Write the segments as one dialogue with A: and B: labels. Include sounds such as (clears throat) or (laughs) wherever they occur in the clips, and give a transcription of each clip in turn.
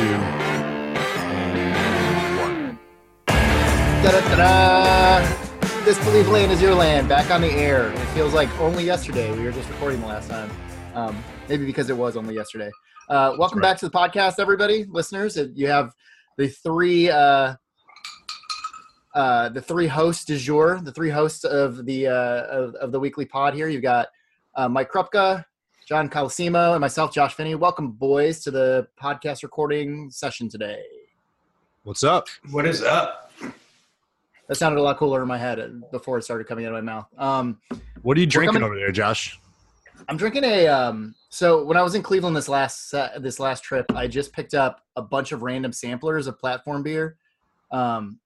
A: and one.
B: Da-da-da-da. This Believeland is your land, back on the air. It feels like only yesterday. We were just recording the last time. Um, maybe because it was only yesterday. Uh, welcome
A: right.
B: back to the podcast, everybody, listeners. You have the three uh, uh, the three hosts du jour, the three hosts of the uh, of, of the weekly pod here. You've got uh, Mike Krupka, John Colosimo, and myself, Josh Finney. Welcome, boys, to the podcast recording session today.
A: What's up?
C: What is up?
B: That sounded a lot cooler in my head uh, before it started coming out of my mouth. Um,
A: What are you drinking
B: coming-
A: over there, Josh?
B: I'm drinking a. Um, so when I was in Cleveland this last uh, this last trip, I just picked up a bunch of random samplers of platform beer. Um,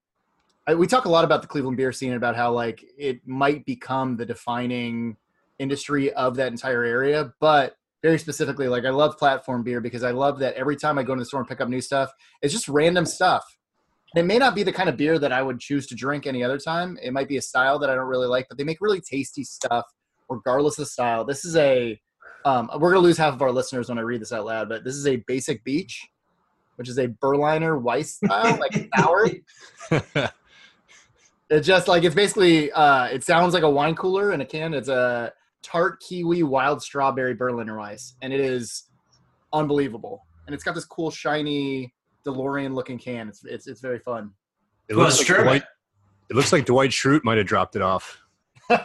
B: I, we talk a lot about the Cleveland beer scene and about how like it might become the defining industry of that entire area, but very specifically, like I love platform beer because I love that every time I go to the store and pick up new stuff, it's just random stuff. It may not be the kind of beer that I would choose to drink any other time. It might be a style that I don't really like, but they make really tasty stuff regardless of style. This is a um, we're gonna lose half of our listeners when I read this out loud, but this is a basic beach, which is a Berliner Weiss style, like (laughs) sour. (laughs) It's just like it's basically uh, it sounds like a wine cooler in a can. It's a tart kiwi wild strawberry Berliner Weiss, and it is unbelievable. And it's got this cool shiny DeLorean looking can. It's it's it's very fun.
A: It looks like
C: Sherman.
A: Dwight. It looks like Dwight Schrute might have dropped it off. (laughs)
B: it's,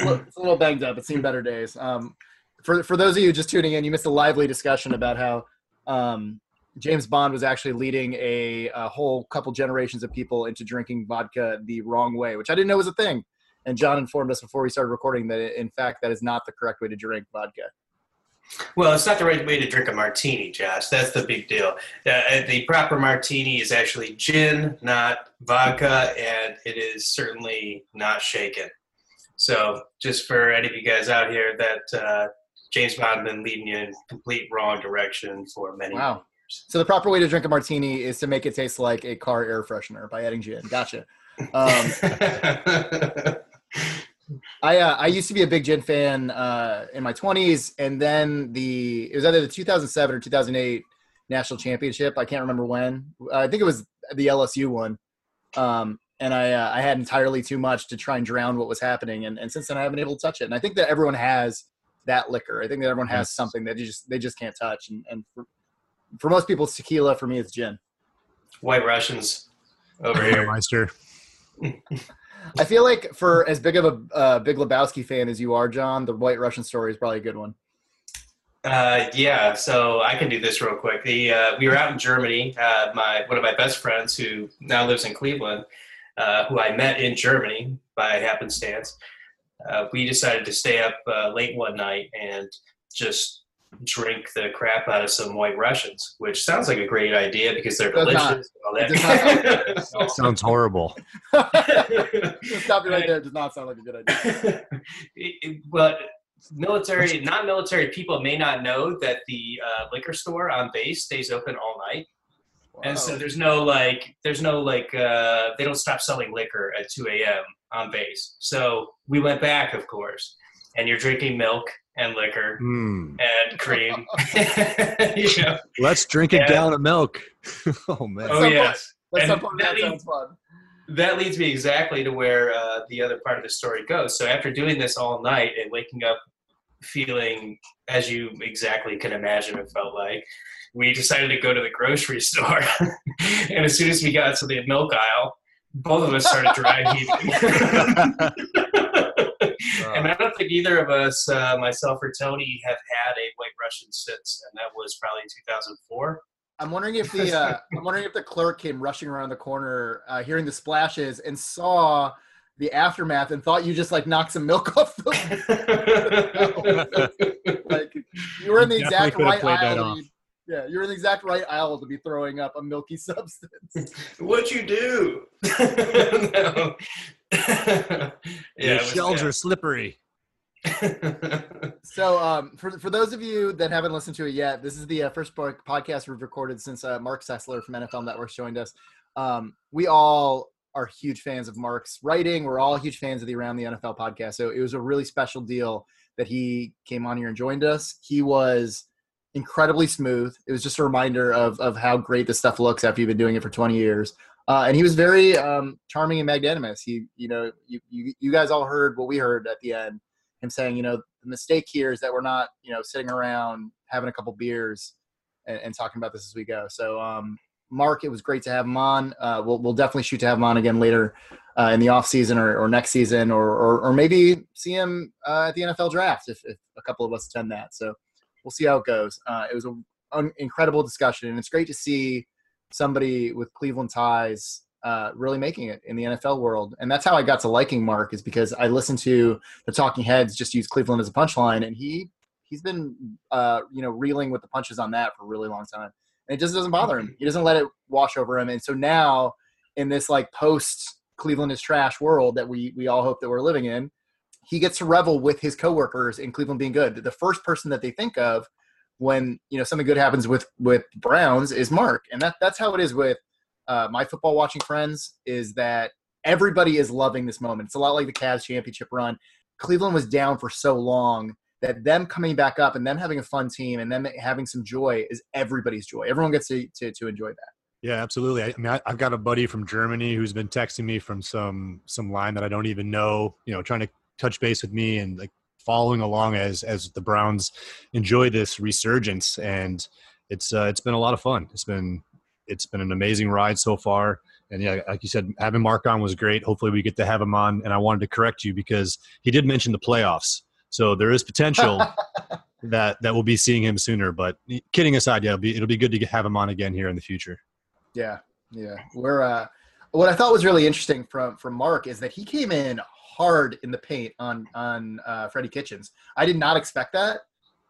B: a little, it's a little banged up. It's seen better days. Um, for for those of you just tuning in, you missed a lively discussion about how um, James Bond was actually leading a, a whole couple generations of people into drinking vodka the wrong way, which I didn't know was a thing. And John informed us before we started recording that, in fact, that is not the correct way to drink vodka.
C: Well, it's not the right way to drink a martini, Josh. That's the big deal. Uh, the proper martini is actually gin, not vodka, and it is certainly not shaken. So, just for any of you guys out here, that uh, James Bond has been leading you in complete wrong direction for many
B: Wow.
C: years.
B: So the proper way to drink a martini is to make it taste like a car air freshener by adding gin. Gotcha. Um, (laughs) I uh, I used to be a big gin fan uh, in my 20s, and then the it was either the 2007 or 2008 national championship. I can't remember when. I think it was the LSU one. Um, and I uh, I had entirely too much to try and drown what was happening, and, and since then I haven't been able to touch it. And I think that everyone has that liquor. I think that everyone has something that you just they just can't touch. And, and for, for most people, it's tequila. For me, it's gin.
C: White Russians over (laughs) here.
A: Meister. (laughs)
B: I feel like for as big of a uh, Big Lebowski fan as you are, John, the White Russian story is probably a good one.
C: Uh, yeah, so I can do this real quick. The uh, we were out in Germany. Uh, my one of my best friends, who now lives in Cleveland, uh, who I met in Germany by happenstance. Uh, we decided to stay up uh, late one night and just drink the crap out of some White Russians, which sounds like a great idea because they're
B: Does not.
C: delicious. all
B: It does
C: that. (laughs)
A: Sounds horrible.
B: Stop you right there. It does not sound like a good idea. (laughs)
C: It- it- but military, non-military people may not know that the uh, liquor store on base stays open all night, and so there's no like, there's no like, uh, they don't stop selling liquor at 2 a.m. on base. So we went back, of course, and you're drinking milk and liquor
A: Hmm.
C: and cream. (laughs) (laughs) you know,
A: Let's drink a
C: Yeah.
A: gallon of milk. (laughs) oh man.
C: oh yes.
B: That's
C: And
B: some part of
C: that
B: that
C: leads-
B: fun.
C: that leads me exactly to where uh, the other part of the story goes. So after doing this all night and waking up feeling as you exactly can imagine it felt like, we decided to go to the grocery store. and as soon as we got to the milk aisle, both of us started dry heaving. And I don't think either of us, uh, myself or Tony, have had a White Russian since, and that was probably 2004.
B: I'm wondering if the uh, (laughs) I'm wondering if the clerk came rushing around the corner, uh, hearing the splashes, and saw the aftermath and thought you just like knocked some milk (laughs) off the (laughs) like you were in the
A: You
B: exact right
A: could've that
B: aisle. to
A: off.
B: be- yeah, you're in the exact right aisle to be throwing up a milky substance.
C: What'd you do? no. (laughs) yeah,
A: Your
C: it was
A: shelves
C: bad.
A: are slippery. (laughs)
B: So, um, for for those of you that haven't listened to it yet, this is the uh, first podcast we've recorded since uh, Marc Sessler from NFL Networks joined us. Um, we all are huge fans of Marc's writing. We're all huge fans of the Around the NFL podcast. So it was a really special deal that he came on here and joined us. He was incredibly smooth. It was just a reminder of of how great this stuff looks after you've been doing it for 20 years. Uh, and he was very um, charming and magnanimous. He, you know, you, you you guys all heard what we heard at the end. Him saying, you know, the mistake here is that we're not, you know, sitting around having a couple beers and, and talking about this as we go. So, um, Marc, it was great to have him on. Uh, we'll we'll definitely shoot to have him on again later uh, in the off season or, or next season, or, or or maybe see him uh, at the NFL draft if, if a couple of us attend that. So we'll see how it goes. Uh, it was an incredible discussion, and it's great to see somebody with Cleveland ties uh, really making it in the NFL world. And that's how I got to liking Marc is because I listened to the Talking Heads just use Cleveland as a punchline, and he he's been uh, you know reeling with the punches on that for a really long time, and it just doesn't bother him. He doesn't let it wash over him, and so now in this like post Cleveland is trash world that we we all hope that we're living in, he gets to revel with his coworkers in Cleveland being good. The first person that they think of when you know something good happens with with Browns is Marc, and that that's how it is with uh, my football watching friends. Is that everybody is loving this moment? It's a lot like the Cavs championship run. Cleveland was down for so long that them coming back up and them having a fun team and them having some joy is everybody's joy. Everyone gets to to, to enjoy that.
A: Yeah, absolutely. I, I mean, I, have got a buddy from Germany who's been texting me from some some line that I don't even know. You know, trying to touch base with me and like following along as as the Browns enjoy this resurgence, and it's uh, it's been a lot of fun. It's been it's been an amazing ride so far. And yeah, like you said, having Marc on was great. Hopefully, we get to have him on. And I wanted to correct you because he did mention the playoffs, so there is potential (laughs) that that we'll be seeing him sooner. But kidding aside, yeah, it'll be it'll be good to have him on again here in the future.
B: Yeah, yeah. We're uh, what I thought was really interesting from from Mark is that he came in hard in the paint on on uh, Freddie Kitchens. I did not expect that,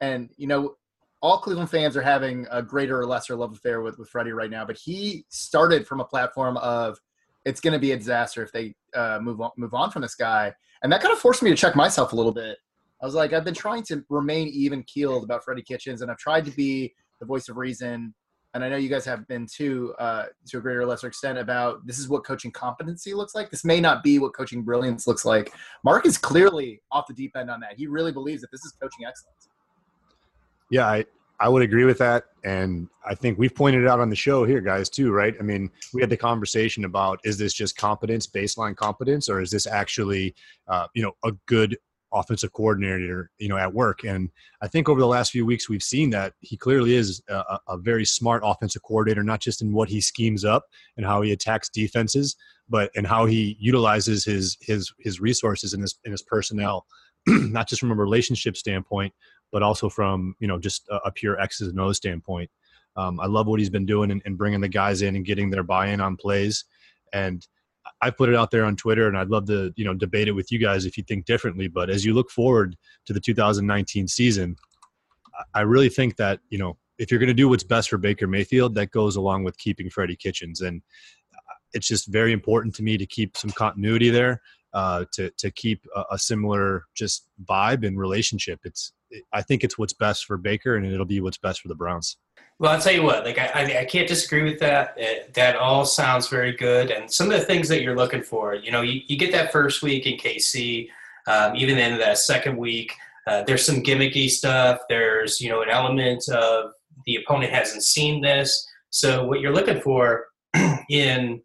B: and you know, all Cleveland fans are having a greater or lesser love affair with with Freddie right now. But he started from a platform of it's going to be a disaster if they uh, move on move on from this guy, and that kind of forced me to check myself a little bit. I was like, I've been trying to remain even keeled about Freddie Kitchens, and I've tried to be the voice of reason and I know you guys have been too, uh, to a greater or lesser extent, about this is what coaching competency looks like. This may not be what coaching brilliance looks like. Marc is clearly off the deep end on that. He really believes that this is coaching excellence.
A: Yeah, I, I would agree with that. And I think we've pointed it out on the show here, guys, too, right? I mean, we had the conversation about is this just competence, baseline competence, or is this actually, uh, you know, a good offensive coordinator, you know, at work. And I think over the last few weeks, we've seen that he clearly is a, a, very smart offensive coordinator, not just in what he schemes up and how he attacks defenses, but in how he utilizes his his his resources and his and his personnel, (clears throat) not just from a relationship standpoint, but also from you know just a, a pure X's and O's standpoint. Um, I love what he's been doing and, and bringing the guys in and getting their buy-in on plays. And I put it out there on Twitter, and I'd love to you know debate it with you guys if you think differently. But as you look forward to the 2019 season, I really think that you know if you're going to do what's best for Baker Mayfield, that goes along with keeping Freddie Kitchens, and uh, it's just very important to me to keep some continuity there, uh, to to keep a, a similar just vibe and relationship. It's I think it's what's best for Baker, and it'll be what's best for the Browns.
C: Well, I'll tell you what. Like, I, I can't disagree with that. It, that all sounds very good, and some of the things that you're looking for. You know, you, you get that first week in KC, um, even in that second week. Uh, there's some gimmicky stuff. There's you know an element of the opponent hasn't seen this. So what you're looking for (clears throat) in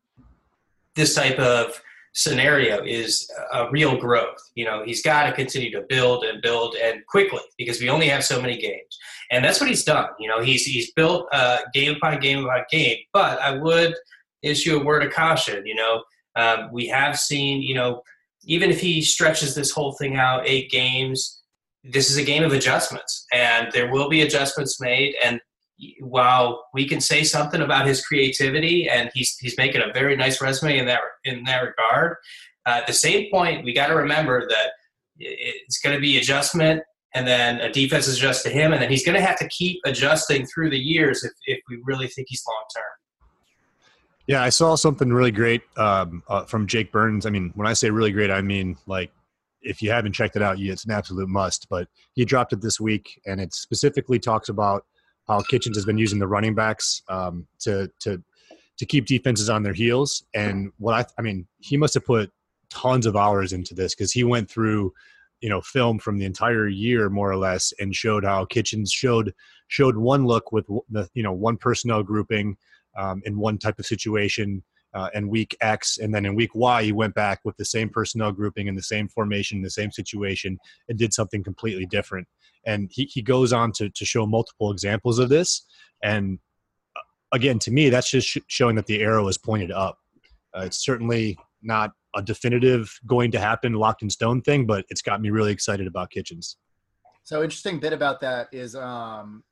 C: this type of scenario is a real growth. You know, he's got to continue to build and build and quickly because we only have so many games, and that's what he's done. You know, he's he's built uh, game by game by game. But I would issue a word of caution. You know, um, we have seen. You know, even if he stretches this whole thing out eight games. This is a game of adjustments, and there will be adjustments made. And while we can say something about his creativity and he's he's making a very nice resume in that in that regard, uh, at the same point we got to remember that it's going to be adjustment and then a defense is adjust to him and then he's going to have to keep adjusting through the years if, if we really think he's long term.
A: Yeah, I saw something really great um, uh, from Jake Burns. I mean, when I say really great, I mean like if you haven't checked it out, it's an absolute must. But he dropped it this week, and it specifically talks about how Kitchens has been using the running backs um, to to to keep defenses on their heels. And what I I mean, he must have put tons of hours into this because he went through you know film from the entire year more or less and showed how kitchens showed showed one look with the you know one personnel grouping um, in one type of situation uh, in week X, and then in week Y, he went back with the same personnel grouping in the same formation, the same situation, and did something completely different. And he, he goes on to, to show multiple examples of this. And uh, again, to me, that's just sh- showing that the arrow is pointed up. Uh, it's certainly not a definitive going to happen, locked in stone thing, but it's got me really excited about kitchens.
B: So interesting bit about that is um,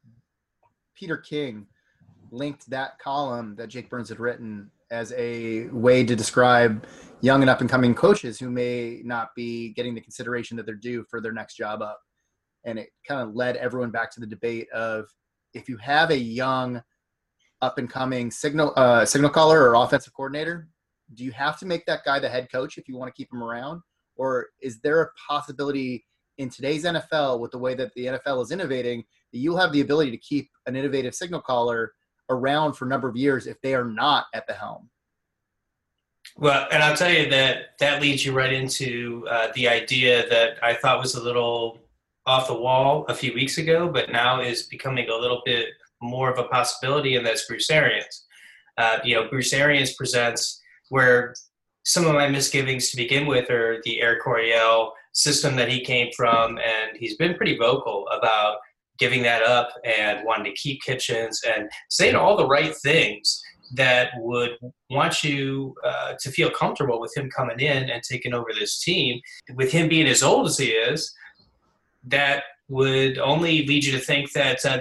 B: Peter King linked that column that Jake Burns had written as a way to describe young and up and coming coaches who may not be getting the consideration that they're due for their next job up. And it kind of led everyone back to the debate of if you have a young up and coming signal uh, signal caller or offensive coordinator, do you have to make that guy the head coach if you want to keep him around? Or is there a possibility in today's NFL with the way that the NFL is innovating that you'll have the ability to keep an innovative signal caller around for a number of years if they are not at the helm.
C: Well, and I'll tell you that that leads you right into uh, the idea that I thought was a little off the wall a few weeks ago, but now is becoming a little bit more of a possibility, and that's Bruce Arians. Uh, you know, Bruce Arians presents where some of my misgivings to begin with are the Air Coryell system that he came from, and he's been pretty vocal about giving that up and wanting to keep kitchens and saying all the right things that would want you uh, to feel comfortable with him coming in and taking over this team. With him being as old as he is, that would only lead you to think that, uh,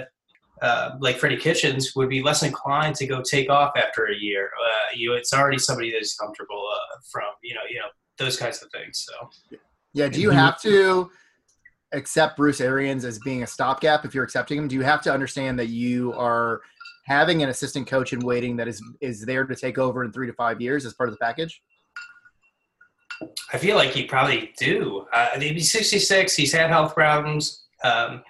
C: uh, like Freddie Kitchens, would be less inclined to go take off after a year. Uh, you, it's already somebody that's comfortable uh, from you know, you know those kinds of things. So,
B: yeah. Do you have to? accept Bruce Arians as being a stopgap if you're accepting him? Do you have to understand that you are having an assistant coach in waiting that is is there to take over in three to five years as part of the package?
C: I feel like you probably do. Uh, he's 66. He's had health problems. Um,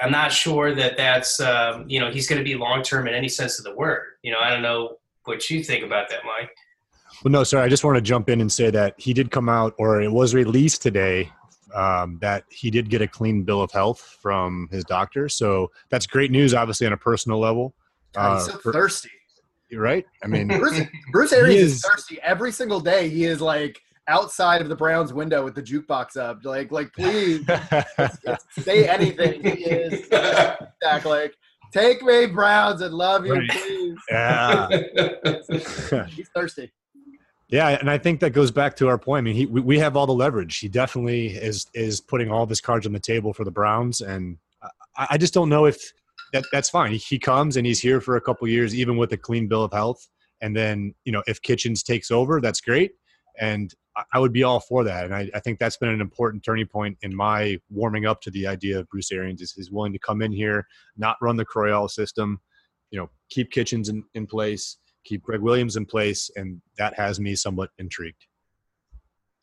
C: I'm not sure that that's um, you know he's going to be long term in any sense of the word. You know, I don't know what you think about that, Mike.
A: Well, no, sorry. I just want to jump in and say that he did come out, or it was released today um, that he did get a clean bill of health from his doctor. So that's great news, obviously, on a personal level.
B: God, he's uh, so for, thirsty.
A: Right? I mean,
B: Bruce, (laughs) Bruce Arians is, is thirsty every single day. He is like outside of the Browns window with the jukebox up. Like, like, please (laughs) say anything. He is back, like, take me, Browns, and love you, right. please.
A: Yeah. (laughs)
B: He's thirsty.
A: Yeah, and I think that goes back to our point. I mean, he, we have all the leverage. He definitely is is putting all of his cards on the table for the Browns, and I, I just don't know if that that's fine. He, comes and he's here for a couple years, even with a clean bill of health. And then you know, if Kitchens takes over, that's great, and I would be all for that. And I, I think that's been an important turning point in my warming up to the idea of Bruce Arians is, is willing to come in here, not run the Coryell system, you know, keep Kitchens in, in place keep Gregg Williams in place, and that has me somewhat intrigued.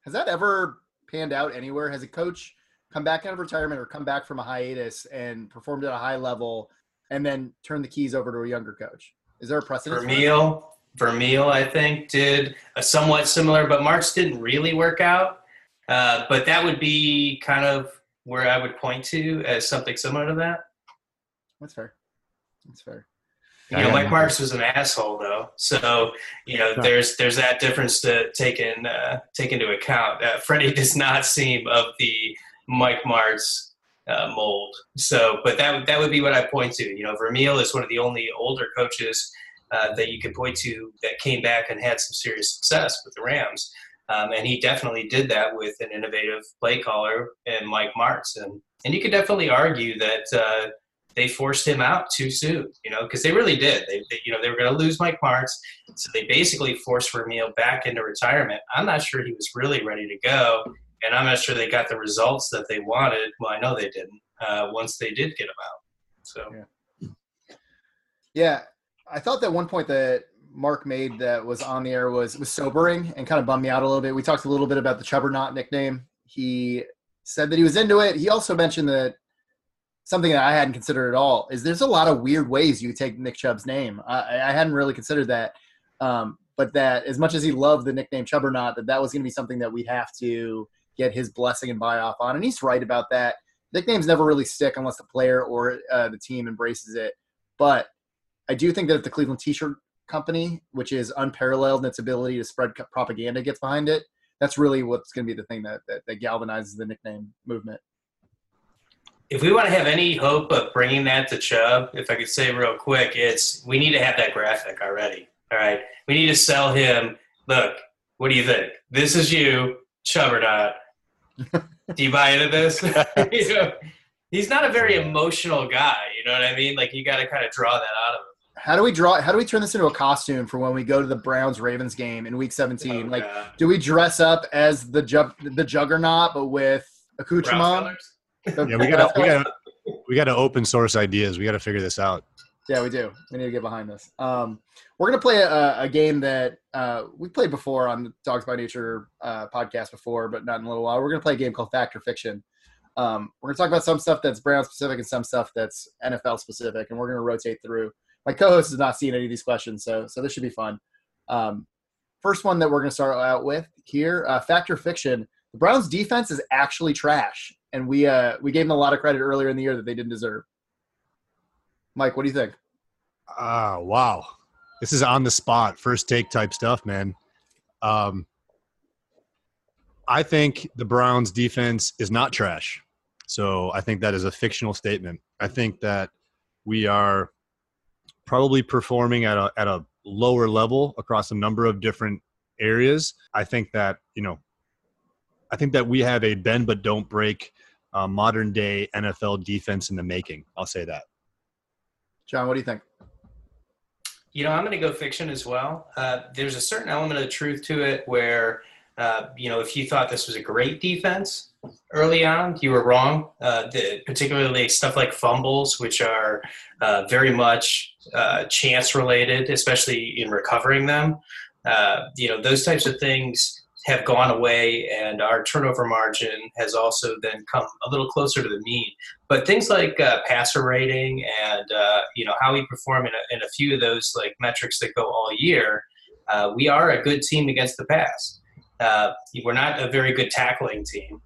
B: Has that ever panned out anywhere? Has a coach come back out of retirement or come back from a hiatus and performed at a high level, and then turn the keys over to a younger coach? Is there a precedent?
C: Vermeil, Vermeil, I think, did a somewhat similar, but Martz didn't really work out. Uh, but that would be kind of where I would point to as something similar to that.
B: That's fair. That's fair.
C: You know, Mike Martz was an asshole, though. So you know, there's there's that difference to take in uh, take into account. Uh, Freddie (laughs) does not seem of the Mike Martz uh, mold. So, but that that would be what I point to. You know, Vermeil is one of the only older coaches uh, that you could point to that came back and had some serious success with the Rams. Um, and he definitely did that with an innovative play caller and Mike Martz. And and you could definitely argue that uh, they forced him out too soon, you know, because they really did. They, they, you know, they were going to lose Mike Martz, so they basically forced Vermeil back into retirement. I'm not sure he was really ready to go, and I'm not sure they got the results that they wanted. Well, I know they didn't uh, once they did get him out. So,
B: yeah. yeah, I thought that one point that Marc made that was on the air was was sobering and kind of bummed me out a little bit. We talked a little bit about the Chubberknot nickname. He said that he was into it. He also mentioned that something that I hadn't considered at all is there's a lot of weird ways you take Nick Chubb's name. I, I hadn't really considered that. Um, but that as much as he loved the nickname Chubberknot, that that was going to be something that we'd have to get his blessing and buy off on. And he's right about that. Nicknames never really stick unless the player or uh, the team embraces it. But I do think that if the Cleveland T-shirt company, which is unparalleled in its ability to spread propaganda, gets behind it, that's really what's going to be the thing that, that, that galvanizes the nickname movement.
C: If we want to have any hope of bringing that to Chubb, if I could say real quick, it's we need to have that graphic already. All right, we need to sell him. Look, what do you think? This is you, Chubb or not. Do you buy into this? you know, he's not a very emotional guy. You know what I mean? Like you got to kind of draw that out of him.
B: How do we draw? How do we turn this into a costume for when we go to the Browns Ravens game in Week 17? Oh, like, God. do we dress up as the ju- the Juggernaut but with accoutrement?
A: yeah, we got we got we got to open source ideas. We got to figure this out.
B: Yeah, we do. We need to get behind this. Um, we're gonna play a, a game that uh, we played before on the Dawgs by Nature uh, podcast before, but not in a little while. We're gonna play a game called Fact or Fiction. Um, we're gonna talk about some stuff that's Brown specific and some stuff that's NFL specific, and we're gonna rotate through. My co-host has not seen any of these questions, so so this should be fun. Um, first one that we're gonna start out with here: uh, Fact or Fiction. The Browns' defense is actually trash, and we uh, we gave them a lot of credit earlier in the year that they didn't deserve. Mike, what do you think?
A: Ah, uh, wow. This is on the spot, first take type stuff, man. Um, I think the Browns defense is not trash. So I think that is a fictional statement. I think that we are probably performing at a at a lower level across a number of different areas. I think that, you know, I think that we have a bend but don't break uh, modern day NFL defense in the making. I'll say that.
B: John, what do you think?
C: You know, I'm going to go fiction as well. Uh, there's a certain element of truth to it where, uh, you know, if you thought this was a great defense early on, you were wrong. Uh, the, particularly stuff like fumbles, which are uh, very much uh, chance related, especially in recovering them. Uh, you know, those types of things have gone away and our turnover margin has also then come a little closer to the mean. But things like uh, passer rating and uh, you know how we perform in a, in a few of those like metrics that go all year uh, we are a good team against the pass. Uh, we're not a very good tackling team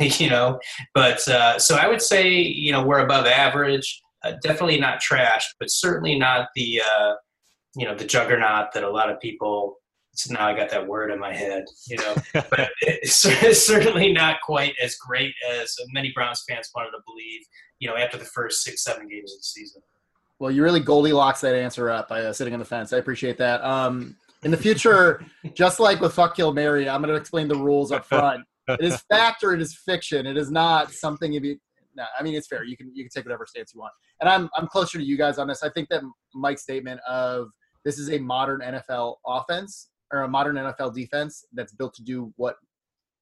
C: (laughs) you know? But uh, so i would say you know we're above average. Uh, definitely not trash but certainly not the you know the juggernaut that a lot of people so now I got that word in my head, you know. but (laughs) it's, certainly not quite as great as many Browns fans wanted to believe, you know, after the first six, seven games of the season.
B: Well, you really Goldilocks that answer up by uh, sitting on the fence. I appreciate that. Um, in the future, (laughs) just like with Fuck Kill Mary, I'm going to explain the rules up front. It is fact or it is fiction. It is not something you. No, I mean it's fair. You can you can take whatever stance you want. And I'm I'm closer to you guys on this. I think that Mike's statement of this is a modern NFL offense or a modern NFL defense that's built to do what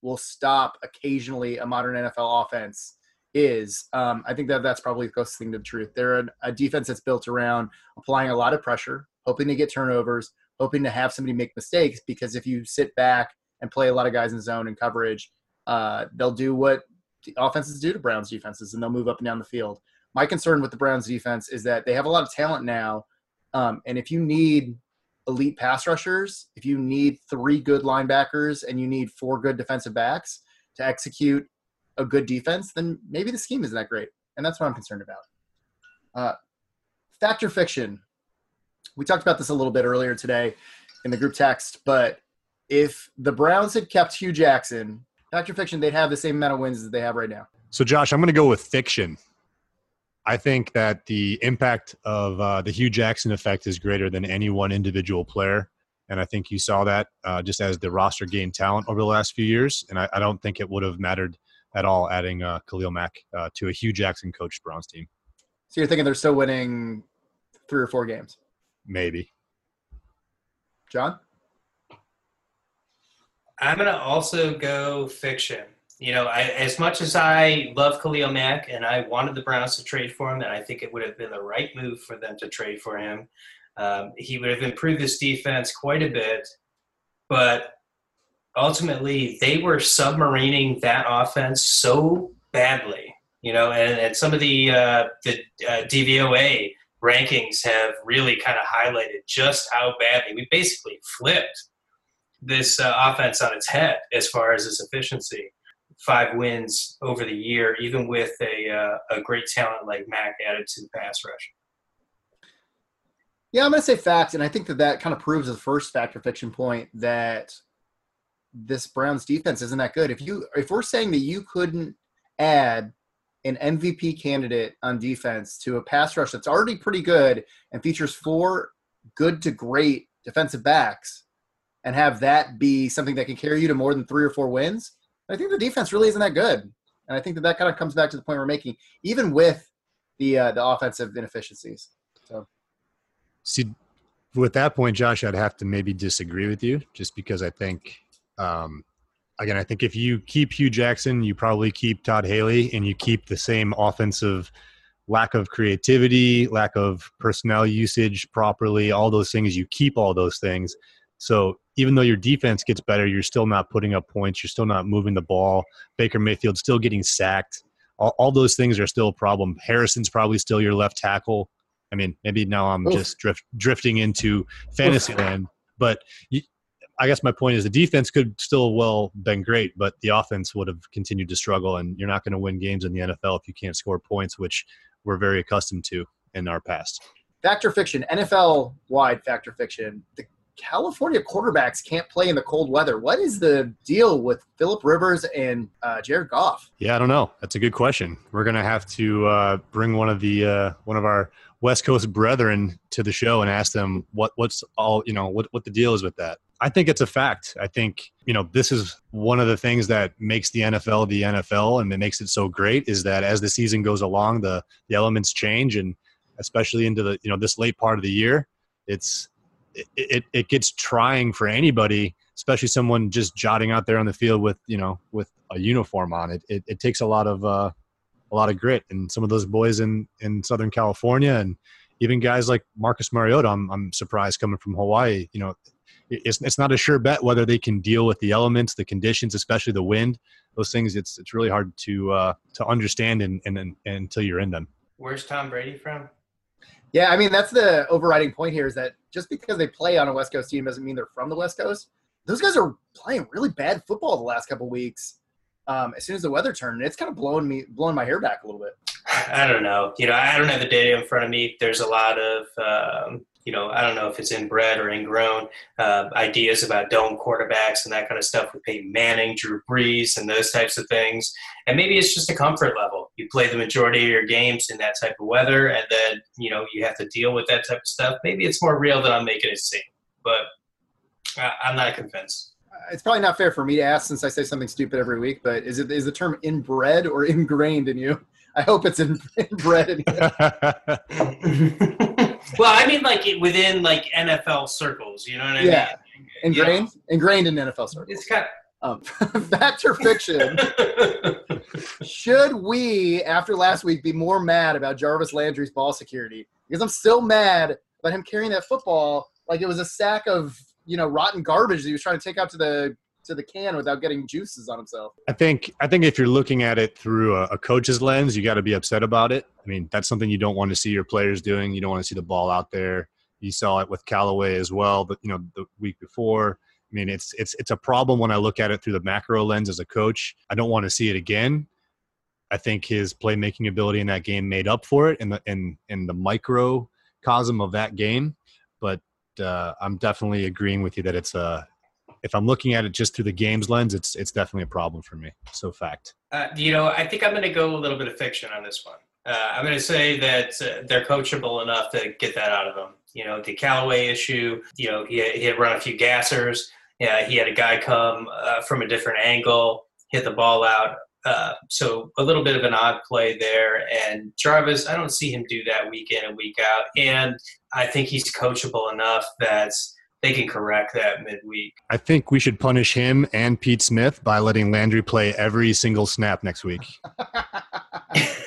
B: will stop occasionally a modern NFL offense is. Um, I think that that's probably the closest thing to the truth. They're a, a defense that's built around applying a lot of pressure, hoping to get turnovers, hoping to have somebody make mistakes. Because if you sit back and play a lot of guys in zone and coverage, uh, they'll do what offenses do to Browns defenses, and they'll move up and down the field. My concern with the Browns defense is that they have a lot of talent now, um, and if you need elite pass rushers, if you need three good linebackers and you need four good defensive backs to execute a good defense, then maybe the scheme isn't that great. And that's what I'm concerned about. Uh, fact or fiction? We talked about this a little bit earlier today in the group text, but if the Browns had kept Hue Jackson, fact or fiction, they'd have the same amount of wins as they have right now.
A: So, Josh, I'm going to go with fiction. I think that the impact of uh, the Hue Jackson effect is greater than any one individual player. And I think you saw that uh, just as the roster gained talent over the last few years. And I, I don't think it would have mattered at all adding uh, Khalil Mack uh, to a Hue Jackson coached Browns team.
B: So you're thinking they're still winning three or four games?
A: Maybe.
B: John?
C: I'm going to also go fiction you know, I, as much as I love Khalil Mack and I wanted the Browns to trade for him, and I think it would have been the right move for them to trade for him, um, he would have improved this defense quite a bit. But ultimately, they were submarining that offense so badly, you know, and, and some of the uh, the uh, DVOA rankings have really kind of highlighted just how badly we basically flipped this uh, offense on its head as far as its efficiency five wins over the year, even with a uh, a great talent like Mack added to the pass rush.
B: Yeah, I'm going to say fact, and I think that that kind of proves the first fact or fiction point that this Browns defense isn't that good. If you if we're saying that you couldn't add an MVP candidate on defense to a pass rush that's already pretty good and features four good to great defensive backs and have that be something that can carry you to more than three or four wins, I think the defense really isn't that good. And I think that that kind of comes back to the point we're making, even with the uh, the offensive inefficiencies. So,
A: see, with that point, Josh, I'd have to maybe disagree with you, just because I think, um, again, I think if you keep Hue Jackson, you probably keep Todd Haley, and you keep the same offensive lack of creativity, lack of personnel usage properly, all those things. You keep all those things. So even though your defense gets better, you're still not putting up points. You're still not moving the ball. Baker Mayfield still getting sacked. All, all those things are still a problem. Harrison's probably still your left tackle. I mean, maybe now I'm Oof. just drift, drifting into fantasy land, but you, I guess my point is the defense could still well been great, but the offense would have continued to struggle, and you're not going to win games in the NFL if you can't score points, which we're very accustomed to in our past.
B: Factor fiction, NFL wide factor fiction. The California quarterbacks can't play in the cold weather. What is the deal with Philip Rivers and uh, Jared Goff?
A: Yeah, I don't know. That's a good question. We're gonna have to uh, bring one of the uh, one of our West Coast brethren to the show and ask them what what's all you know what what the deal is with that. I think it's a fact. I think you know this is one of the things that makes the NFL the NFL and it makes it so great is that as the season goes along, the the elements change and especially into the you know this late part of the year, it's it, it, it gets trying for anybody, especially someone just jotting out there on the field with you know with a uniform on. It it, it takes a lot of uh, a lot of grit, and some of those boys in in Southern California, and even guys like Marcus Mariota, I'm I'm surprised coming from Hawaii. You know, it's it's not a sure bet whether they can deal with the elements, the conditions, especially the wind. Those things, it's it's really hard to uh, to understand and, and, and until you're in them.
C: Where's Tom Brady from?
B: Yeah, I mean that's the overriding point here is that just because they play on a West Coast team doesn't mean they're from the West Coast. Those guys are playing really bad football the last couple weeks. Um, as soon as the weather turned, it's kind of blowing me, blowing my hair back a little bit.
C: I don't know. You know, I don't have the data in front of me. There's a lot of um, you know, I don't know if it's inbred or ingrown uh, ideas about dome quarterbacks and that kind of stuff with Peyton Manning, Drew Brees, and those types of things. And maybe it's just a comfort level. You play the majority of your games in that type of weather, and then you know you have to deal with that type of stuff. Maybe it's more real than I'm making it seem, but I, I'm not convinced.
B: Uh, it's probably not fair for me to ask since I say something stupid every week. But is it is the term inbred or ingrained in you? (laughs) I hope it's in, inbred in you. (laughs)
C: well, I mean, like within like NFL circles, you know what I
B: yeah. mean? Yeah, ingrained, you know? ingrained in NFL circles.
C: It's kind
B: of, um, (laughs) fact or fiction? should we, after last week, be more mad about Jarvis Landry's ball security? Because I'm still mad about him carrying that football like it was a sack of you know rotten garbage that he was trying to take out to the to the can without getting juices on himself.
A: I think I think if you're looking at it through a, a coach's lens, you got to be upset about it. I mean, that's something you don't want to see your players doing. You don't want to see the ball out there. You saw it with Callaway as well, but you know the week before. I mean, it's it's it's a problem when I look at it through the macro lens as a coach. I don't want to see it again. I think his playmaking ability in that game made up for it in the in in the microcosm of that game. But uh, I'm definitely agreeing with you that it's a if I'm looking at it just through the games lens, it's it's definitely a problem for me. So fact.
C: Uh, you know, I think I'm going to go a little bit of fiction on this one. Uh, I'm going to say that uh, they're coachable enough to get that out of them. You know, the Callaway issue. You know, he, he had run a few gassers. Yeah, he had a guy come uh, from a different angle, hit the ball out. Uh, so a little bit of an odd play there. And Jarvis, I don't see him do that week in and week out. And I think he's coachable enough that they can correct that midweek.
A: I think we should punish him and Pete Smith by letting Landry play every single snap next week. (laughs) (laughs)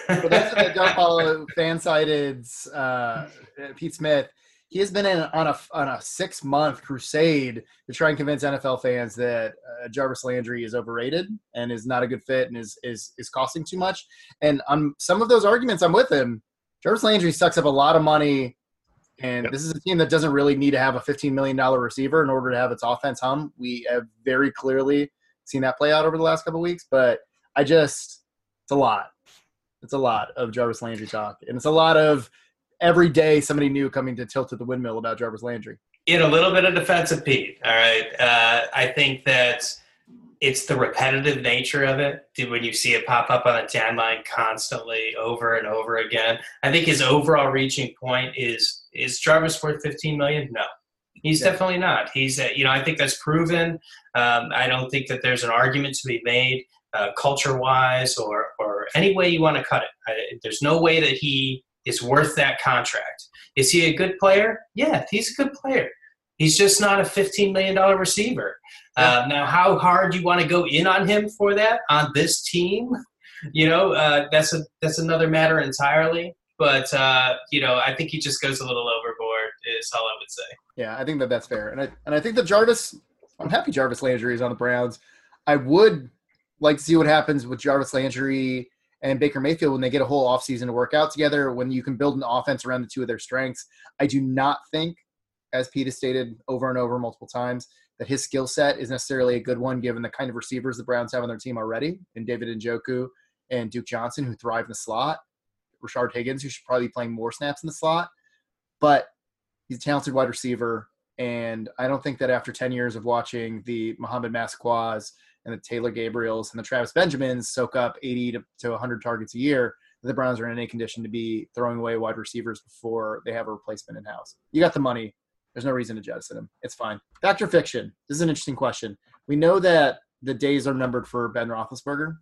B: For those that don't follow FanSided's uh, Pete Smith, he has been in, on a on a six month crusade to try and convince NFL fans that uh, Jarvis Landry is overrated and is not a good fit and is is is costing too much. And on some of those arguments, I'm with him. Jarvis Landry sucks up a lot of money and yep. this is a team that doesn't really need to have a $15 million receiver in order to have its offense hum. We have very clearly seen that play out over the last couple weeks. But I just it's a lot. It's a lot of Jarvis Landry talk, and it's a lot of every day somebody new coming to tilt at the windmill about Jarvis Landry.
C: In a little bit of defense of Pete, all right. Uh, I think that it's the repetitive nature of it. When you see it pop up on the timeline constantly, over and over again. I think his overall reaching point is is Jarvis worth 15 million? No, he's yeah. definitely not. He's uh, you know I think that's proven. Um, I don't think that there's an argument to be made uh, culture wise or or any way you want to cut it. I, there's no way that he is worth that contract. Is he a good player? Yeah, he's a good player. He's just not a $15 million receiver. Uh, now, how hard you want to go in on him for that on this team, you know, uh, that's a that's another matter entirely. But uh, you know, I think he just goes a little overboard. Is all I would say.
B: Yeah, I think that that's fair, and I and I think that Jarvis. I'm happy Jarvis Landry is on the Browns. I would like to see what happens with Jarvis Landry and Baker Mayfield when they get a whole offseason to work out together, when you can build an offense around the two of their strengths. I do not think, as Pete has stated over and over multiple times, that his skill set is necessarily a good one given the kind of receivers the Browns have on their team already, and David Njoku and Duke Johnson, who thrive in the slot. Rashard Higgins, who should probably be playing more snaps in the slot. But he's a talented wide receiver. And I don't think that after 10 years of watching the Mohamed Massaquois and the Taylor Gabriels and the Travis Benjamins soak up 80 to, to 100 targets a year, the Browns are in any condition to be throwing away wide receivers before they have a replacement in house. You got the money. There's no reason to jettison him. It's fine. Fact or fiction? This is an interesting question. We know that the days are numbered for Ben Roethlisberger,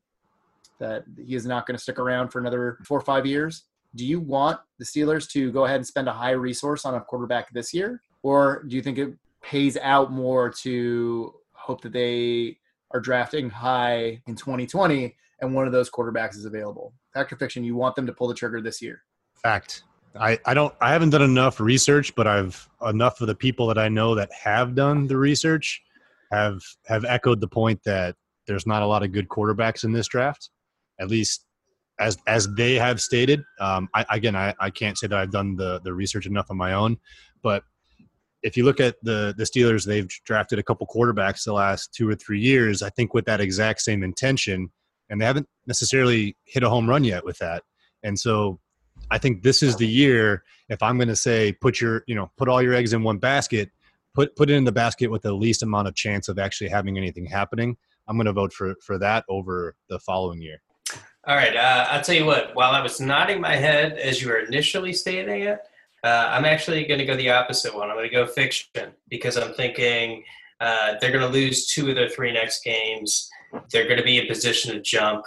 B: that he is not going to stick around for another four or five years. Do you want the Steelers to go ahead and spend a high resource on a quarterback this year? Or do you think it pays out more to hope that they are drafting high in 2020 and one of those quarterbacks is available. Fact or fiction, you want them to pull the trigger this year.
A: Fact. I, I don't I haven't done enough research, but I've enough of the people that I know that have done the research have have echoed the point that there's not a lot of good quarterbacks in this draft, at least as as they have stated. Um, I, again, I, I can't say that I've done the the research enough on my own, but if you look at the the Steelers, they've drafted a couple quarterbacks the last two or three years. I think with that exact same intention, and they haven't necessarily hit a home run yet with that. And so, I think this is the year. If I'm going to say put your you know put all your eggs in one basket, put put it in the basket with the least amount of chance of actually having anything happening. I'm going to vote for for that over the following year.
C: All right, uh, I'll tell you what. While I was nodding my head as you were initially stating it, uh, I'm actually going to go the opposite one. I'm going to go fiction because I'm thinking uh, they're going to lose two of their three next games. They're going to be in position to jump.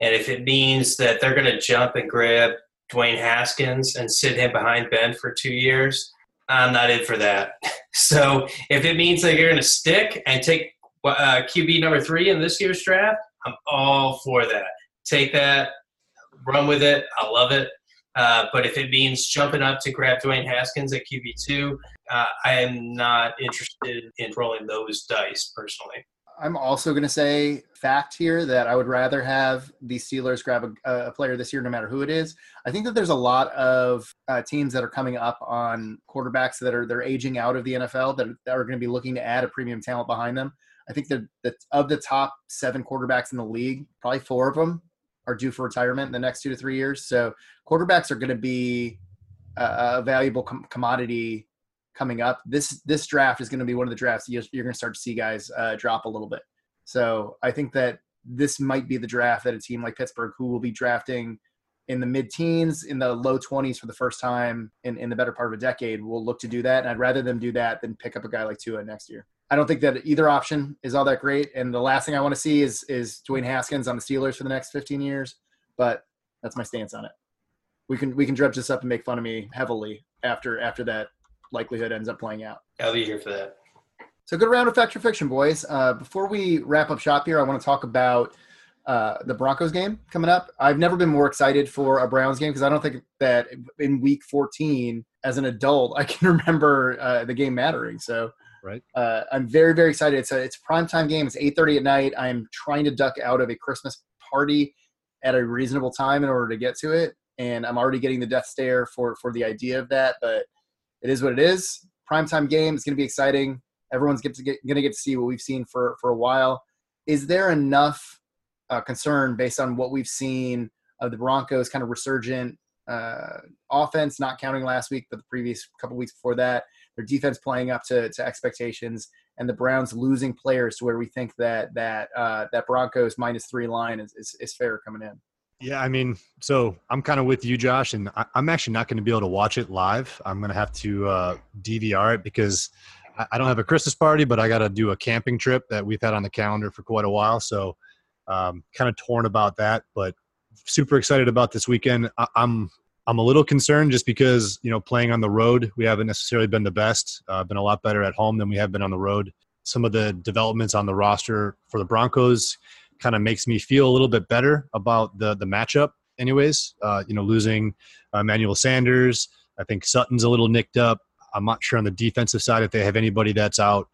C: And if it means that they're going to jump and grab Dwayne Haskins and sit him behind Ben for two years, I'm not in for that. (laughs) So if it means that you're going to stick and take uh, QB number three in this year's draft, I'm all for that. Take that, run with it. I love it. Uh, but if it means jumping up to grab Dwayne Haskins at QB2, uh, I am not interested in rolling those dice personally.
B: I'm also going to say fact here that I would rather have the Steelers grab a, a, player this year, no matter who it is. I think that there's a lot of uh, teams that are coming up on quarterbacks that are they're aging out of the NFL that, that are going to be looking to add a premium talent behind them. I think that, that of the top seven quarterbacks in the league, probably four of them are due for retirement in the next two to three years. So quarterbacks are going to be a, a valuable com- commodity coming up. This this draft is going to be one of the drafts you're, you're going to start to see guys uh, drop a little bit. So I think that this might be the draft that a team like Pittsburgh, who will be drafting in the mid-teens, in the low 20s for the first time in, in the better part of a decade, will look to do that. And I'd rather them do that than pick up a guy like Tua next year. I don't think that either option is all that great. And the last thing I want to see is is Dwayne Haskins on the Steelers for the next 15 years. But that's my stance on it. We can we can dredge this up and make fun of me heavily after after that likelihood ends up playing out.
C: I'll be here for that.
B: So good round of fact or fiction, boys. Uh, before we wrap up shop here, I want to talk about uh, the Broncos game coming up. I've never been more excited for a Browns game because I don't think that in Week 14, as an adult, (laughs) I can remember uh, the game mattering. So
A: right?
B: Uh, I'm very very excited. It's a it's a prime time game. It's 8:30 at night. I'm trying to duck out of a Christmas party at a reasonable time in order to get to it, and I'm already getting the death stare for for the idea of that. But it is what it is. Prime time game. It's going to be exciting. Everyone's get to get, going to get to see what we've seen for for a while. Is there enough uh, concern based on what we've seen of the Broncos kind of resurgent uh, offense, not counting last week, but the previous couple weeks before that. Their defense playing up to, to expectations, and the Browns losing players to where we think that that uh, that Broncos minus three line is, is, is fair coming in.
A: Yeah, I mean, so I'm kind of with you, Josh, and I, am actually not going to be able to watch it live. I'm going to have to uh, DVR it because I, I don't have a Christmas party, but I got to do a camping trip that we've had on the calendar for quite a while. So, um, kind of torn about that, but super excited about this weekend. I, I'm I'm a little concerned just because you know playing on the road we haven't necessarily been the best. Uh, been a lot better at home than we have been on the road. Some of the developments on the roster for the Broncos kind of makes me feel a little bit better about the the matchup. Anyways, uh, you know, losing uh, Emmanuel Sanders, I think Sutton's a little nicked up. I'm not sure on the defensive side if they have anybody that's out,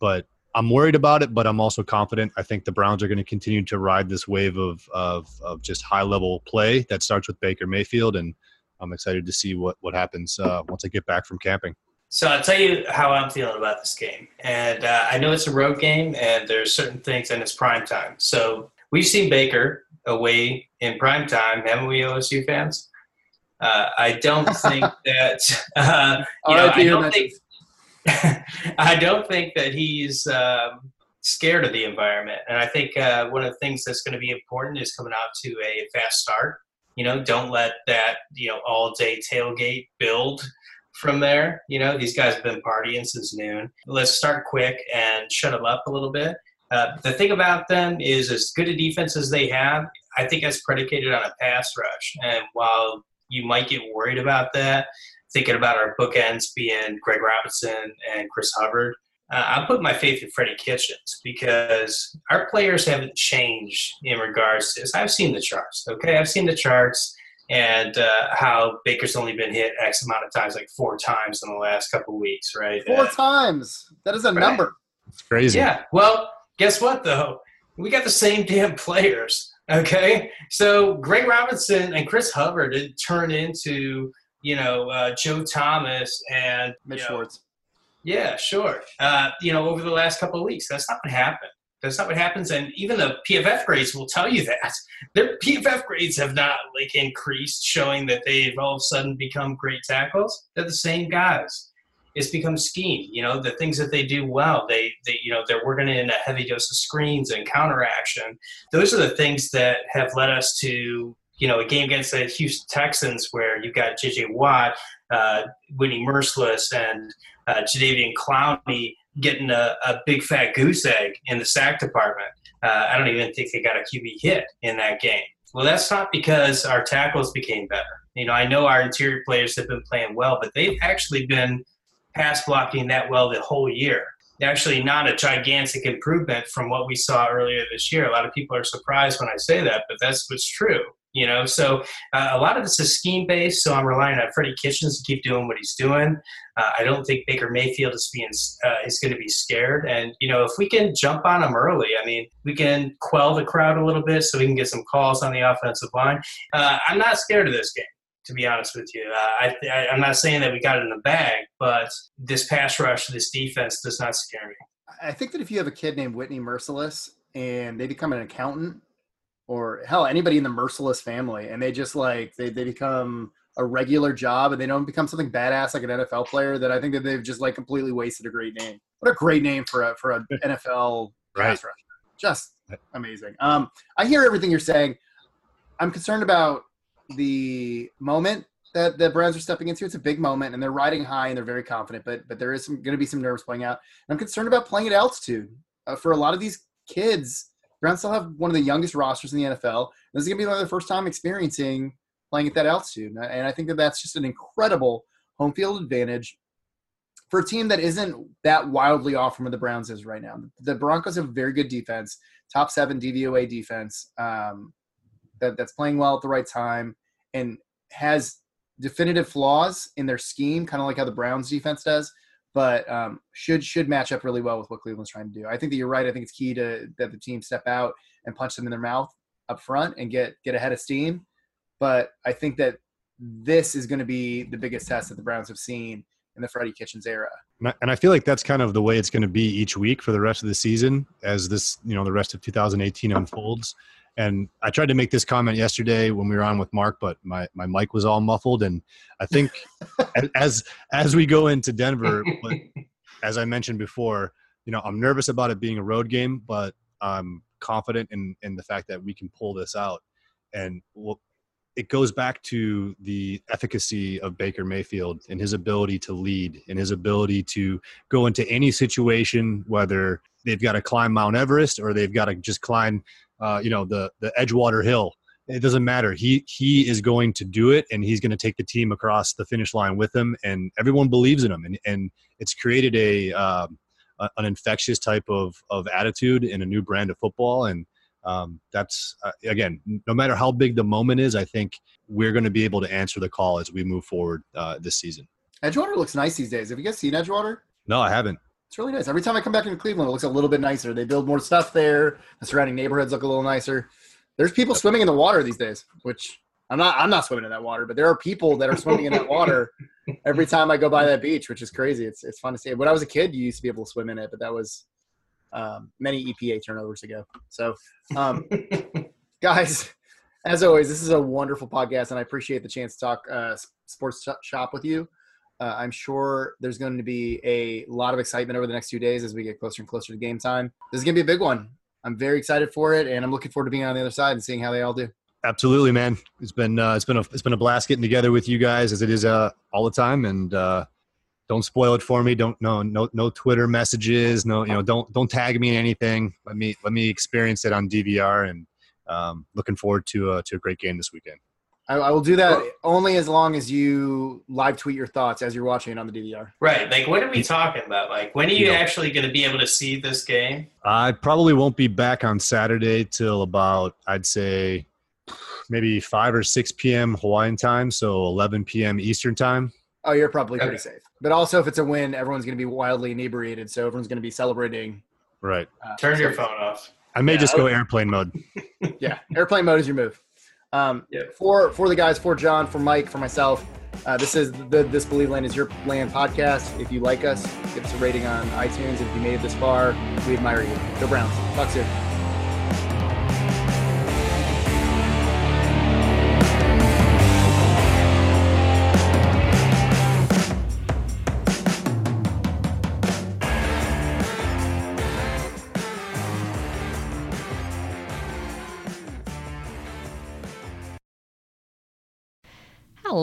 A: but I'm worried about it, but I'm also confident. I think the Browns are going to continue to ride this wave of, of, of just high level play that starts with Baker Mayfield, and I'm excited to see what what happens uh, once I get back from camping.
C: So I'll tell you how I'm feeling about this game, and uh, I know it's a road game, and there's certain things, and it's prime time. So we've seen Baker away in prime time, haven't we, OSU fans? Uh, I don't (laughs) think that uh, you know. I don't think (laughs) I don't think that he's um, scared of the environment, and I think uh, one of the things that's going to be important is coming out to a fast start. You know, don't let that you know all day tailgate build from there. You know, these guys have been partying since noon. Let's start quick and shut them up a little bit. Uh, the thing about them is, as good a defense as they have, I think that's predicated on a pass rush. And while you might get worried about that, thinking about our bookends being Greg Robinson and Chris Hubbard. Uh, I put my faith in Freddie Kitchens because our players haven't changed in regards to this. I've seen the charts, okay? I've seen the charts and uh, how Baker's only been hit X amount of times, like four times in the last couple of weeks, right?
B: Four uh, times. That is a right. number.
A: It's crazy.
C: Yeah. Well, guess what, though? We got the same damn players, okay? So Greg Robinson and Chris Hubbard did turn into you know, uh, Joe Thomas and
B: Mitch Schwartz.
C: Yeah, sure. Uh, you know, over the last couple of weeks, that's not what happened. That's not what happens, and even the PFF grades will tell you that (laughs) their PFF grades have not like increased, showing that they've all of a sudden become great tackles. They're the same guys. It's become scheme. You know, the things that they do well, they, they you know, they're working in a heavy dose of screens and counteraction. Those are the things that have led us to you know, a game against the Houston Texans where you've got J.J. Watt, uh, Whitney Mercilus, and uh, Jadeveon Clowney getting a, a, big fat goose egg in the sack department. Uh, I don't even think they got a QB hit in that game. Well, that's not because our tackles became better. You know, I know our interior players have been playing well, but they've actually been pass blocking that well the whole year. Actually, not a gigantic improvement from what we saw earlier this year. A lot of people are surprised when I say that, but that's what's true you know? So uh, a lot of this is scheme based so i'm relying on freddie kitchens to keep doing what he's doing. Uh, i don't think baker mayfield is being uh, is going to be scared. And you know if we can jump on him early i mean we can quell the crowd a little bit so we can get some calls on the offensive line. Uh, i'm not scared of this game to be honest with you. Uh, I, i'm not saying that we got it in the bag but this pass rush this defense does not scare me.
B: I think that if you have a kid named whitney Mercilus and they become an accountant or hell anybody in the merciless family and they just like they, they become a regular job and they don't become something badass like an NFL player that I think that they've just like completely wasted a great name. What a great name for a for an (laughs) NFL right. pass rusher. Just amazing. Um, I hear everything you're saying. I'm concerned about the moment that the Browns are stepping into. It's a big moment, and they're riding high, and they're very confident. But but there is going to be some nerves playing out. And I'm concerned about playing at altitude uh, for a lot of these kids. Browns still have one of the youngest rosters in the NFL. This is going to be their first time experiencing playing at that altitude. And I think that that's just an incredible home field advantage for a team that isn't that wildly off from where the Browns is right now. The Broncos have a very good defense, top seven DVOA defense um, that, that's playing well at the right time and has definitive flaws in their scheme, kind of like how the Browns defense does but um, should should match up really well with what Cleveland's trying to do. I think that you're right. I think it's key to that the team step out and punch them in their mouth up front and get get ahead of steam. But I think that this is going to be the biggest test that the Browns have seen in the Freddie Kitchens era.
A: And I feel like that's kind of the way it's going to be each week for the rest of the season as this, you know, the rest of 2018 (laughs) unfolds. And I tried to make this comment yesterday when we were on with Mark, but my, my mic was all muffled. And I think (laughs) as as we go into Denver, but as I mentioned before, you know, I'm nervous about it being a road game, but I'm confident in in the fact that we can pull this out. And we'll, it goes back to the efficacy of Baker Mayfield and his ability to lead and his ability to go into any situation, whether they've got to climb Mount Everest or they've got to just climb, uh, you know, the the Edgewater Hill. It doesn't matter. He he is going to do it, and he's going to take the team across the finish line with him, and everyone believes in him, and and it's created a um, an infectious type of of attitude in a new brand of football, and um, that's uh, again, no matter how big the moment is, I think we're going to be able to answer the call as we move forward uh, this season.
B: Edgewater looks nice these days. Have you guys seen Edgewater?
A: No, I haven't.
B: It's really nice. Every time I come back into Cleveland, it looks a little bit nicer. They build more stuff there. The surrounding neighborhoods look a little nicer. There's people swimming in the water these days, which I'm not. I'm not swimming in that water, but there are people that are swimming in that water every (laughs) time I go by that beach, which is crazy. It's it's fun to see. When I was a kid, you used to be able to swim in it, but that was um, many EPA turnovers ago. So, um, (laughs) guys, as always, this is a wonderful podcast, and I appreciate the chance to talk uh, sports shop with you. Uh, I'm sure there's going to be a lot of excitement over the next few days as we get closer and closer to game time. This is going to be a big one. I'm very excited for it, and I'm looking forward to being on the other side and seeing how they all do.
A: Absolutely, man. It's been uh, it's been a it's been a blast getting together with you guys as it is uh, all the time, and uh, don't spoil it for me. Don't no no no Twitter messages. No you know don't don't tag me in anything. Let me let me experience it on DVR, and um, looking forward to uh, to a great game this weekend.
B: I, I, will do that only as long as you live tweet your thoughts as you're watching it on the DVR.
C: Right. Like, what are we talking about? Like, when are you actually going to be able to see this game?
A: I probably won't be back on Saturday till about, I'd say, maybe 5 or 6 p.m. Hawaiian time, so 11 p.m. Eastern time.
B: Oh, you're probably pretty okay. safe. But also, if it's a win, everyone's going to be wildly inebriated, so everyone's going to be celebrating.
A: Right.
C: Uh, Turn your phone off.
A: I may yeah, just go airplane mode. (laughs)
B: yeah, airplane mode is your move. Um, yeah. For for the guys, for John, for Mike, for myself, uh, this is the This Believeland is Your Land podcast. If you like us, give us a rating on iTunes. If you made it this far, we admire you. Go Browns. Talk soon.